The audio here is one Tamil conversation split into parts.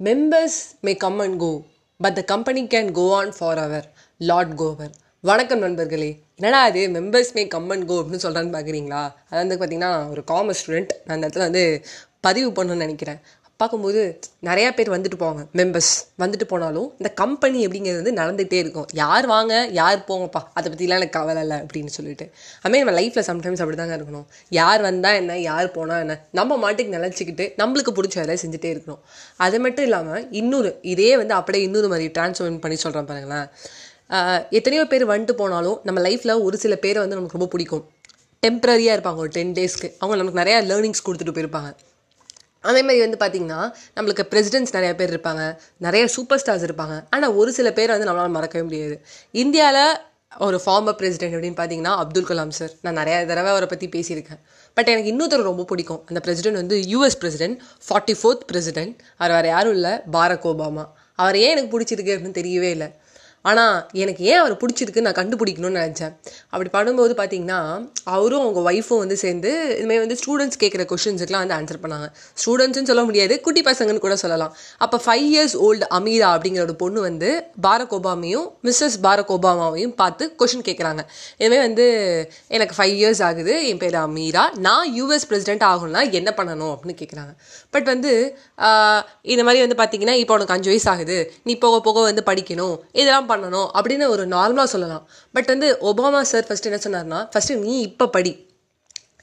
Members may come and go but the company can go on for our lot cover வணக்கம் நண்பர்களே. என்னடா அது members may come and go அப்படின்னு சொல்கிறான்னு பார்க்குறீங்களா அது வந்து பார்த்திங்கன்னா ஒரு காமர்ஸ் ஸ்டூடெண்ட் நான் அந்த இடத்துல வந்து பதிவு பண்ணணும்னு நினைக்கிறேன். பார்க்கும்போது நிறையா பேர் வந்துட்டு போவாங்க. மெம்பர்ஸ் வந்துட்டு போனாலும் இந்த கம்பெனி அப்படிங்கிறது வந்து நடந்துகிட்டே இருக்கும். யார் வாங்க யார் போங்கப்பா அதை பற்றிலாம் எனக்கு கவலை இல்லை அப்படின்னு சொல்லிட்டு. அதுமாதிரி நம்ம லைஃப்பில் சம்டைம்ஸ் அப்படி தாங்க இருக்கணும். யார் வந்தால் என்ன யார் போனால் என்ன நம்ம மாட்டுக்கு நினச்சிக்கிட்டு நம்மளுக்கு பிடிச்ச வேலையை செஞ்சுட்டே இருக்கணும். அது மட்டும் இல்லாமல் இன்னொரு இதே வந்து அப்படியே இன்னொரு மாதிரி டிரான்ஸ்ஃபர் பண்ணி சொல்கிறேன் பாருங்களேன். எத்தனையோ பேர் வந்துட்டு போனாலும் நம்ம லைஃப்பில் ஒரு சில பேரை வந்து நமக்கு ரொம்ப பிடிக்கும். டெம்ப்ரரியாக இருப்பாங்க ஒரு டென் டேஸ்க்கு அவங்க நமக்கு நிறையா லேர்னிங்ஸ் கொடுத்துட்டு போயிருப்பாங்க. அதே மாதிரி வந்து பார்த்திங்கன்னா நம்மளுக்கு பிரசிடென்ட்ஸ் நிறைய பேர் இருப்பாங்க. நிறைய சூப்பர் ஸ்டார்ஸ் இருப்பாங்க. ஆனால் ஒரு சில பேர் வந்து நம்மளால் மறக்கவே முடியாது. இந்தியாவில் ஒரு ஃபார்மர் பிரசிடென்ட் அப்படின்னு பார்த்தீங்கன்னா அப்துல் கலாம் சார் நான் நிறைய தடவை அவரை பற்றி பேசியிருக்கேன். பட் எனக்கு இன்னொருத்தர் ரொம்ப பிடிக்கும். அந்த பிரசிடென்ட் வந்து US president forty fourth president அவர் வேறு யாரும் இல்லை பாரக் ஒபாமா. அவர் ஏன் எனக்கு பிடிச்சிருக்கு அப்படின்னு தெரியவே இல்லை. ஆனால் எனக்கு ஏன் அவர் பிடிச்சிருக்கு நான் கண்டுபிடிக்கணும்னு நினச்சேன். அப்படி பண்ணும்போது பார்த்தீங்கன்னா அவரும் அவங்க ஒய்ஃபும் வந்து சேர்ந்து இதுமாதிரி வந்து ஸ்டூடெண்ட்ஸ் கேட்குற கொஷின்ஸுக்குலாம் வந்து ஆன்சர் பண்ணாங்க. ஸ்டூடெண்ட்ஸ்னு சொல்ல முடியாது குட்டி பசங்கன்னு கூட சொல்லலாம். அப்போ ஃபைவ் இயர்ஸ் ஓல்டு அமீரா அப்படிங்கிற ஒரு பொண்ணு வந்து பாரக் ஒபாமையும் மிஸ்ஸஸ் பாரக் ஒபாமாவையும் பார்த்து கொஷின் கேட்குறாங்க இதுமாதிரி வந்து எனக்கு ஃபைவ் இயர்ஸ் ஆகுது என் பேர் அமீரா. நான் யூஎஸ் பிரசிடென்ட் ஆகணும்னா என்ன பண்ணணும் அப்படின்னு கேட்குறாங்க பட் வந்து இந்த மாதிரி வந்து பார்த்தீங்கன்னா இப்போ உனக்கு அஞ்சு வயசு ஆகுது. நீ போக போக வந்து படிக்கணும். இதெல்லாம் பண்ணணும் அப்படின்னு ஒரு நார்மலாக சொல்லலாம். பட் வந்து ஒபாமா சார் ஃபஸ்ட்டு என்ன சொன்னார்னா ஃபஸ்ட்டு நீ இப்போ படி.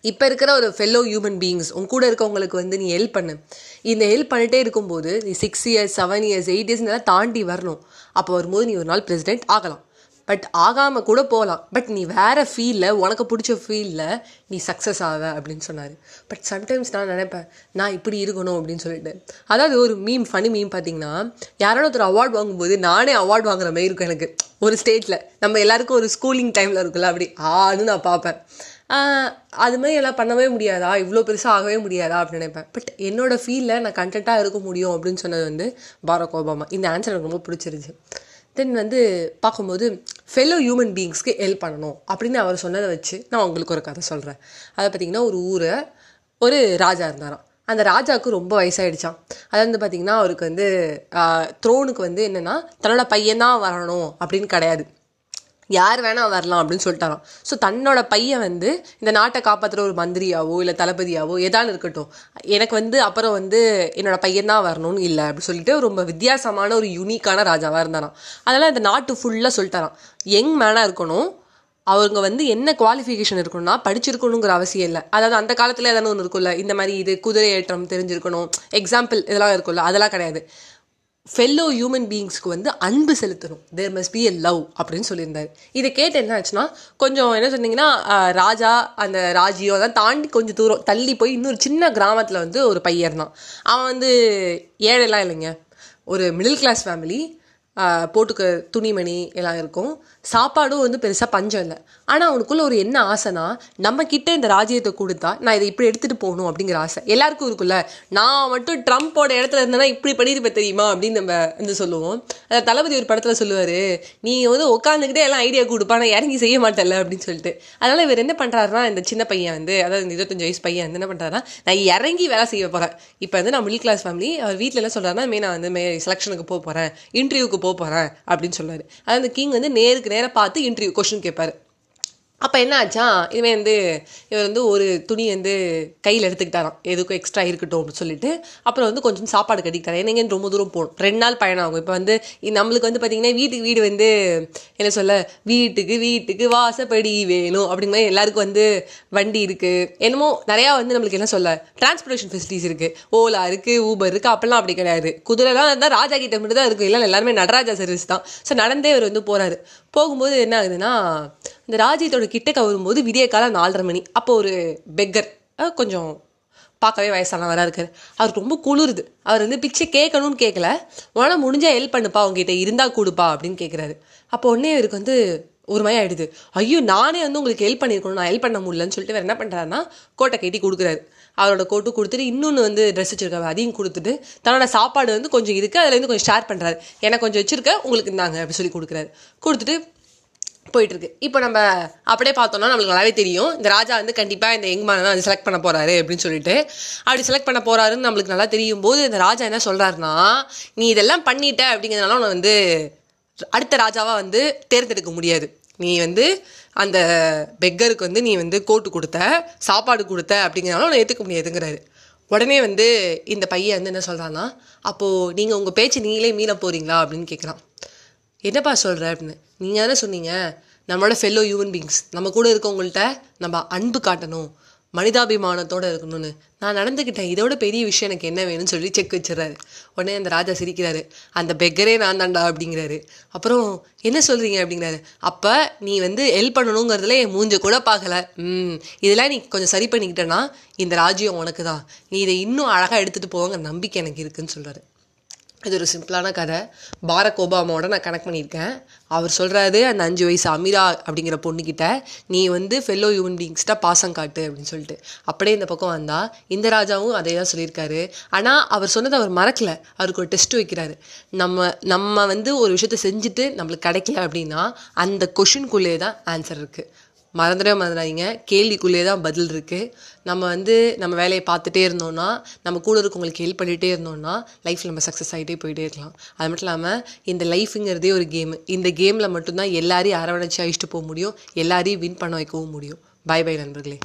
இப்போ இருக்கிற ஒரு ஃபெல்லோ ஹியூமன் பீயிங்ஸ் உன் கூட இருக்கவங்களுக்கு வந்து நீ ஹெல்ப் பண்ணு. இந்த ஹெல்ப் பண்ணிட்டே இருக்கும்போது நீ six years seven years eight years இதெல்லாம் தாண்டி வரணும். அப்போ வரும்போது நீ ஒரு நாள் பிரசிடென்ட் ஆகலாம். பட் ஆகாமல் கூட போகலாம் பட் நீ வேறு ஃபீலில் உனக்கு பிடிச்ச ஃபீல்டில் நீ சக்ஸஸ் ஆக அப்படின்னு சொன்னார். பட் சம்டைம்ஸ் நான் நினைப்பேன் நான் இப்படி இருக்கணும் அப்படின்னு சொல்லிட்டு. அதாவது ஒரு மீம் ஃபனி மீம் பார்த்தீங்கன்னா யாராவது ஒருத்தர் அவார்ட் வாங்கும்போது நானே அவார்ட் வாங்குற மாதிரி இருக்கும் எனக்கு. ஒரு ஸ்டேட்டில் நம்ம எல்லாருக்கும் ஒரு ஸ்கூலிங் டைமில் இருக்குல்ல அப்படி. ஆன்னு நான் பார்ப்பேன். அது மாதிரி எல்லாம் பண்ணவே முடியாதா? இவ்வளோ பெருசாக ஆகவே முடியாதா? அப்படின்னு நினைப்பேன். பட் என்னோடய ஃபீலில் நான் கண்டென்ட்டாக இருக்க முடியும் அப்படின்னு சொன்னது வந்து பாரக் ஒபாமா. இந்த ஆன்சர் எனக்கு ரொம்ப பிடிச்சிருச்சு தென் வந்து பார்க்கும்போது ஃபெல்லோ ஹியூமன் பீயிங்ஸ்க்கு ஹெல்ப் பண்ணணும் அப்படின்னு அவர் சொன்னதை வச்சு நான் உங்களுக்கு ஒரு கதை சொல்கிறேன் அதை பார்த்தீங்கன்னா ஒரு ஊரை ஒரு ராஜா இருந்தாராம். அந்த ராஜாவுக்கு ரொம்ப வயசாயிடுச்சான் அது வந்து பார்த்திங்கன்னா அவருக்கு வந்து த்ரோனுக்கு வந்து என்னென்னா தன்னோட பையன்தான் வரணும் அப்படின்னு கிடையாது. யார் வேணால் வரலாம் அப்படின்னு சொல்லிட்டாராம். ஸோ தன்னோட பையன் வந்து இந்த நாட்டை காப்பாற்றுற ஒரு மந்திரியாவோ இல்லை தளபதியாவோ ஏதாலும் இருக்கட்டும். எனக்கு வந்து அப்புறம் வந்து என்னோட பையன் தான் வரணும்னு இல்லை அப்படின்னு சொல்லிட்டு ரொம்ப வித்தியாசமான ஒரு யூனிக்கான ராஜாவாக இருந்தாராம். அதனால் இந்த நாட்டு ஃபுல்லாக சொல்லிட்டாராம். யங் மேனாக இருக்கணும். அவங்க வந்து என்ன குவாலிஃபிகேஷன் இருக்கணும்னா படிச்சிருக்கணுங்கிற அவசியம் இல்லை. அதாவது அந்த காலத்தில் ஏதாவது ஒன்று இருக்கும்ல. இந்த மாதிரி இது குதிரை ஏற்றம் தெரிஞ்சிருக்கணும். எக்ஸாம்பிள் இதெல்லாம் இருக்கும்ல. அதெல்லாம் கிடையாது. ஃபெல்லோ ஹியூமன் பீயிங்ஸ்க்கு வந்து அன்பு செலுத்தணும். There must be a love அப்படின்னு சொல்லியிருந்தாரு. இதை கேட்டு என்ன ஆச்சுன்னா கொஞ்சம் என்ன சொன்னீங்கன்னா ராஜா அந்த ராஜியோ அதெல்லாம் தாண்டி கொஞ்சம் தூரம் தள்ளி போய் இன்னொரு சின்ன கிராமத்தில் வந்து ஒரு பையன் தான் அவன் வந்து ஏழைலாம் இல்லைங்க. ஒரு மிடில் கிளாஸ் ஃபேமிலி போட்டுக்க துணிமணி எல்லாம் இருக்கும். சாப்பாடும் வந்து பெருசாக பஞ்சம் இல்லை. ஆனால் அவனுக்குள்ள ஒரு என்ன ஆசைனா நம்ம கிட்டே இந்த ராஜ்யத்தை கொடுத்தா நான் இதை இப்படி எடுத்துகிட்டு போகணும் அப்படிங்கிற ஆசை. எல்லாருக்கும் இருக்குல்ல நான் மட்டும் ட்ரம்ப்போட இடத்துல இருந்தேன்னா இப்படி பண்ணியிருப்பேன் தெரியுமா அப்படின்னு நம்ம வந்து சொல்லுவோம். அந்த தளபதி ஒரு படத்தில் சொல்லுவார் நீ வந்து உட்காந்துக்கிட்டே எல்லாம் ஐடியா கொடுப்பா நான் இறங்கி செய்ய மாட்டேன்ல அப்படின்னு சொல்லிட்டு. அதனால் இவர் என்ன பண்ணுறாருன்னா இந்த சின்ன பையன் வந்து அதாவது இந்த இருபத்தஞ்சு வயசு பையன் வந்து என்ன பண்ணுறாருன்னா நான் இறங்கி வேலை செய்ய போகிறேன் இப்போ வந்து நான் மிடில் கிளாஸ் ஃபேமிலி அவர் வீட்டில் என்ன சொல்கிறாருன்னா மே நான் வந்து மே செலெக்ஷனுக்கு போக போகிறேன் இன்டர்வியூக்கு போக போகிறேன் அப்படின்னு சொல்றாரு. அந்த கிங் வந்து நேருக்கு நேராக பார்த்து இன்டர்வியூ கொஷின் கேட்பாரு அப்போ என்ன ஆச்சா இவன் வந்து இவர் வந்து ஒரு துணி வந்து கையில் எடுத்துக்கிட்டாராம். எதுக்கும் எக்ஸ்ட்ரா இருக்கட்டும் அப்படின்னு சொல்லிட்டு. அப்புறம் வந்து கொஞ்சம் சாப்பாடு கட்டிக்கிட்டாரு. ஏன்னா ரொம்ப தூரம் போகணும். ரெண்டு நாள் பயணம் ஆகும். இப்போ வந்து நம்மளுக்கு வந்து பார்த்தீங்கன்னா வீட்டுக்கு வீடு வந்து என்ன சொல்ல வீட்டுக்கு வீட்டுக்கு வாசப்படி வேணும் அப்படிங்கிற மாதிரி எல்லாருக்கும் வந்து வண்டி இருக்குது என்னமோ நிறையா வந்து நம்மளுக்கு என்ன சொல்ல டிரான்ஸ்போர்ட்டேஷன் ஃபெசிலிட்டிஸ் இருக்குது ஓலா இருக்குது ஊபர் இருக்குது அப்போல்லாம் அப்படி கிடையாது. குதிரைலாம் இருந்தால் ராஜா கிட்ட மட்டும் தான் இருக்கும். இல்லை எல்லாருமே நடராஜா சர்வீஸ் தான். ஸோ நடந்தே இவர் வந்து போகிறாரு போகும்போது என்ன ஆகுதுன்னா இந்த ராஜ்யத்தோட கிட்டக்க வரும்போது விடிய காலம் நாலரை மணி. அப்போ ஒரு பெக்கர் கொஞ்சம் பார்க்கவே வயசானவராக இருக்கார். அவருக்கு ரொம்ப குளிருது. அவர் வந்து பிச்சை கேட்கணும்னு கேட்கல. உனால் முடிஞ்சால் ஹெல்ப் பண்ணுப்பா உங்ககிட்ட இருந்தால் கொடுப்பா அப்படின்னு கேட்குறாரு. அப்போ உடனே இவருக்கு வந்து ஒரு மாதிரி ஆயிடுது. ஐயோ நானே வந்து உங்களுக்கு ஹெல்ப் பண்ணியிருக்கணும். நான் ஹெல்ப் பண்ண முடியலன்னு சொல்லிட்டு வேறு என்ன பண்ணுறாருன்னா கோட்டை கட்டி கொடுக்குறாரு. அவரோட கோட்டு கொடுத்துட்டு இன்னொன்று வந்து ட்ரெஸ் வச்சிருக்காரு. அதையும் கொடுத்துட்டு தன்னோட சாப்பாடு வந்து கொஞ்சம் இருக்குது அதுலேருந்து கொஞ்சம் ஷேர் பண்ணுறாரு எனக்கு கொஞ்சம் வச்சிருக்க உங்களுக்கு இருந்தாங்க அப்படி சொல்லி கொடுக்குறாரு. கொடுத்துட்டு போயிட்டுருக்கு. இப்போ நம்ம அப்படியே பார்த்தோம்னா நம்மளுக்கு நல்லாவே தெரியும். இந்த ராஜா வந்து கண்டிப்பாக இந்த யங்மேனை தான் வந்து செலக்ட் பண்ண போகிறாரு அப்படின்னு சொல்லிட்டு. அப்படி செலக்ட் பண்ண போகிறாருன்னு நம்மளுக்கு நல்லா தெரியும் போது இந்த ராஜா என்ன சொல்கிறாருன்னா நீ இதெல்லாம் பண்ணிட்ட அப்படிங்கிறதுனால உன்னை வந்து அடுத்த ராஜாவாக வந்து தேர்ந்தெடுக்க முடியாது. நீ வந்து அந்த பெக்கருக்கு வந்து நீ வந்து கோட்டு கொடுத்த சாப்பாடு கொடுத்த அப்படிங்கிறனால உன்னை ஏற்றுக்க முடியாதுங்கிறாரு. உடனே வந்து இந்த பையன் வந்து என்ன சொல்கிறான்னா அப்போது நீங்கள் உங்கள் பேச்சு நீங்களே மீற போகிறீங்களா அப்படின்னு கேட்குறான் என்னப்பா சொல்கிற அப்படின்னு நீங்கள் தானே சொன்னீங்க? நம்மளோட ஃபெல்லோ ஹியூமன் பீங்ஸ் நம்ம கூட இருக்கவங்கள்ட்ட நம்ம அன்பு காட்டணும் மனிதாபிமானத்தோடு இருக்கணும்னு. நான் நடந்துக்கிட்டேன் இதோட பெரிய விஷயம் எனக்கு என்ன வேணும்னு சொல்லி செக் வச்சிடறாரு. உடனே அந்த ராஜா சிரிக்கிறாரு. அந்த பெக்கரே நான் தாண்டா அப்படிங்கிறாரு. அப்புறம் என்ன சொல்கிறீங்க அப்படிங்கிறாரு. அப்போ நீ வந்து ஹெல்ப் பண்ணணுங்கிறதுல என் மூஞ்ச கூட பார்க்கல. ம் இதெல்லாம் நீ கொஞ்சம் சரி பண்ணிக்கிட்டேன்னா இந்த ராஜ்யம் உனக்கு தான் நீ இதை இன்னும் அழகாக எடுத்துகிட்டு போவாங்க நம்பிக்கை எனக்கு இருக்குதுன்னு சொல்கிறாரு இது ஒரு சிம்பிளான கதை. பாரக் ஒபாமாவோட நான் கனெக்ட் பண்ணியிருக்கேன். அவர் சொல்கிறாரு அந்த அஞ்சு வயசு அமீரா அப்படிங்கிற பொண்ணுக்கிட்ட நீ வந்து ஃபெல்லோ ஹியூமன் பீங்ஸ்கிட்ட பாசம் காட்டு அப்படின்னு சொல்லிட்டு. அப்படியே இந்த பக்கம் வந்தால் இந்த ராஜாவும் அதே தான் சொல்லியிருக்காரு. ஆனால் அவர் சொன்னதை அவர் மறக்கல. அவருக்கு ஒரு டெஸ்ட் வைக்கிறாரு. நம்ம நம்ம வந்து ஒரு விஷயத்த செஞ்சுட்டு நம்மளுக்கு கிடைக்கல அப்படின்னா அந்த கொஷின்குள்ளே தான் ஆன்சர் இருக்குது மறந்துடவே மறந்துடாதீங்க. கேள்விக்குள்ளே தான் பதில் இருக்குது நம்ம வந்து நம்ம வேலையை பார்த்துட்டே இருந்தோம்னா நம்ம கூட இருக்கவங்களுக்கு ஹெல்ப் பண்ணிகிட்டே இருந்தோம்னா லைஃப்பில் நம்ம சக்ஸஸ் ஆகிட்டே போயிட்டே இருக்கலாம். அது மட்டும் இல்லாமல் இந்த லைஃபுங்கிறதே ஒரு கேமு இந்த கேமில் மட்டும்தான் எல்லாரையும் அரவணைச்சி அழிச்சிட்டு போக முடியும். எல்லாரையும் வின் பண்ண வைக்கவும் முடியும். பை பை நண்பர்களே.